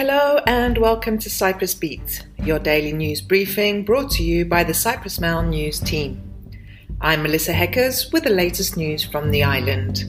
Hello and welcome to Cyprus Beat, your daily news briefing brought to you by the Cyprus Mail news team. I'm Melissa Hekkers with the latest news from the island.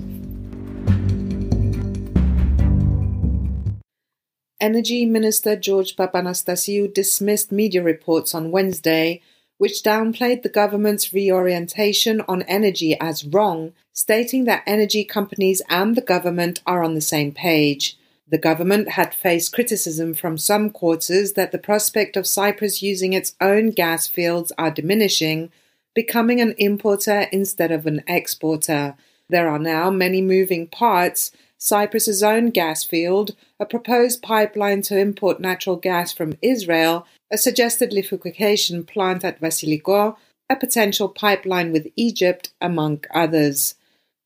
Energy Minister George Papanastasiou dismissed media reports on Wednesday which downplayed the government's reorientation on energy as wrong, stating that energy companies and the government are on the same page. The government had faced criticism from some quarters that the prospect of Cyprus using its own gas fields are diminishing, becoming an importer instead of an exporter. There are now many moving parts. Cyprus's own gas field, a proposed pipeline to import natural gas from Israel, a suggested liquefaction plant at Vasiliko, a potential pipeline with Egypt, among others.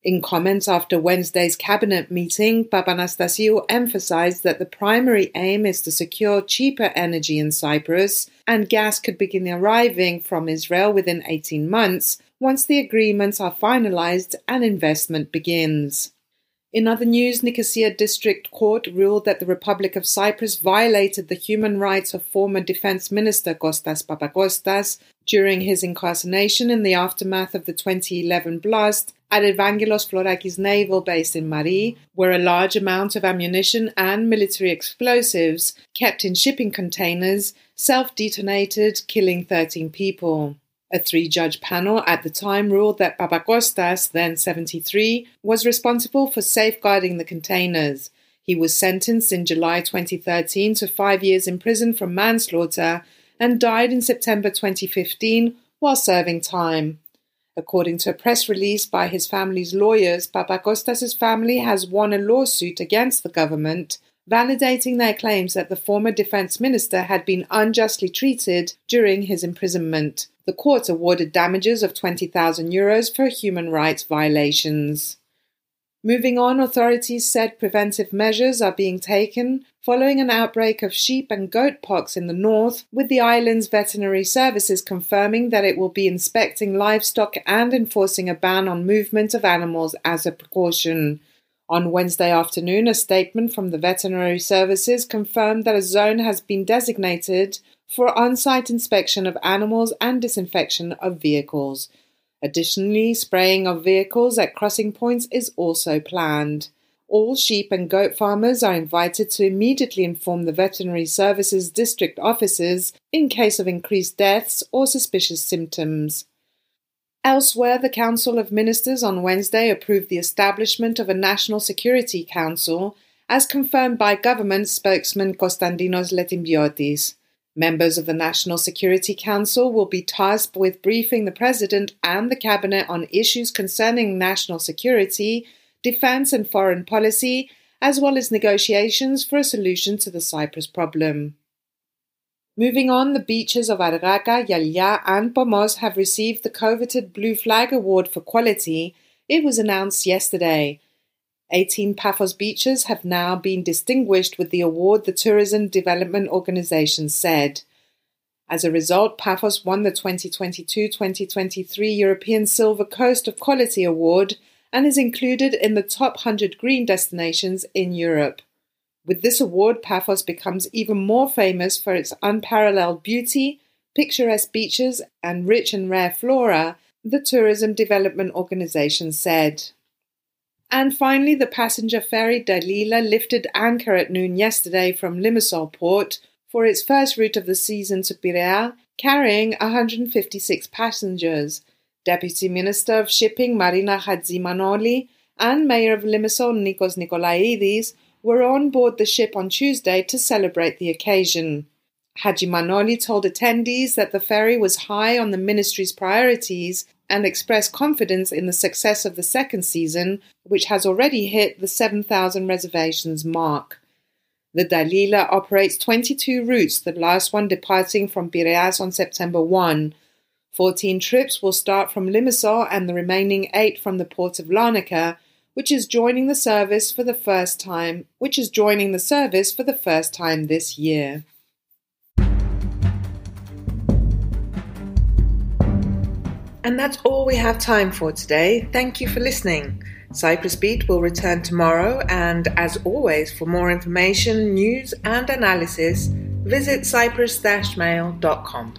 In comments after Wednesday's cabinet meeting, Papanastasiou emphasized that the primary aim is to secure cheaper energy in Cyprus, and gas could begin arriving from Israel within 18 months once the agreements are finalized and investment begins. In other news, Nicosia District Court ruled that the Republic of Cyprus violated the human rights of former Defense Minister Kostas Papakostas during his incarceration in the aftermath of the 2011 blast at Evangelos Florakis Naval Base in Mari, where a large amount of ammunition and military explosives kept in shipping containers self detonated, killing 13 people. A three judge panel at the time ruled that Papakostas, then 73, was responsible for safeguarding the containers. He was sentenced in July 2013 to five years in prison for manslaughter and died in September 2015 while serving time. According to a press release by his family's lawyers, Papakostas' family has won a lawsuit against the government validating their claims that the former defense minister had been unjustly treated during his imprisonment. The court awarded damages of 20,000 euros for human rights violations. Moving on, authorities said preventive measures are being taken following an outbreak of sheep and goat pox in the north, with the island's veterinary services confirming that it will be inspecting livestock and enforcing a ban on movement of animals as a precaution. On Wednesday afternoon, a statement from the veterinary services confirmed that a zone has been designated for on site inspection of animals and disinfection of vehicles. Additionally, spraying of vehicles at crossing points is also planned. All sheep and goat farmers are invited to immediately inform the veterinary services district officers in case of increased deaths or suspicious symptoms. Elsewhere, the Council of Ministers on Wednesday approved the establishment of a National Security Council, as confirmed by government spokesman Konstantinos Letimbiotis. Members of the National Security Council will be tasked with briefing the President and the Cabinet on issues concerning national security, defence, and foreign policy, as well as negotiations for a solution to the Cyprus problem. Moving on, the beaches of Argaka, Yialia, and Pomos have received the coveted Blue Flag Award for quality. It was announced yesterday. 18 Paphos beaches have now been distinguished with the award, the Tourism Development Organization said. As a result, Paphos won the 2022 2023 European Silver Coast of Quality Award and is included in the top 100 green destinations in Europe. With this award, Paphos becomes even more famous for its unparalleled beauty, picturesque beaches, and rich and rare flora, the Tourism Development Organization said. And finally, the passenger ferry Daleela lifted anchor at noon yesterday from Limassol port for its first route of the season to Piraeus, carrying 156 passengers. Deputy Minister of Shipping Marina Hadjimanoli and Mayor of Limassol Nikos Nikolaidis were on board the ship on Tuesday to celebrate the occasion. Hadjimanoli told attendees that the ferry was high on the ministry's priorities and expressed confidence in the success of the second season, which has already hit the 7,000 reservations mark. The Daleela operates 22 routes, the last one departing from Piraeus on September 1. 14 trips will start from Limassol and the remaining 8 from the port of Larnaca, which is joining the service for the first time, which is joining the service for the first time this year. And that's all we have time for today. Thank you for listening. Cyprus Beat will return tomorrow, and as always, for more information, news, and analysis, visit cyprus-mail.com.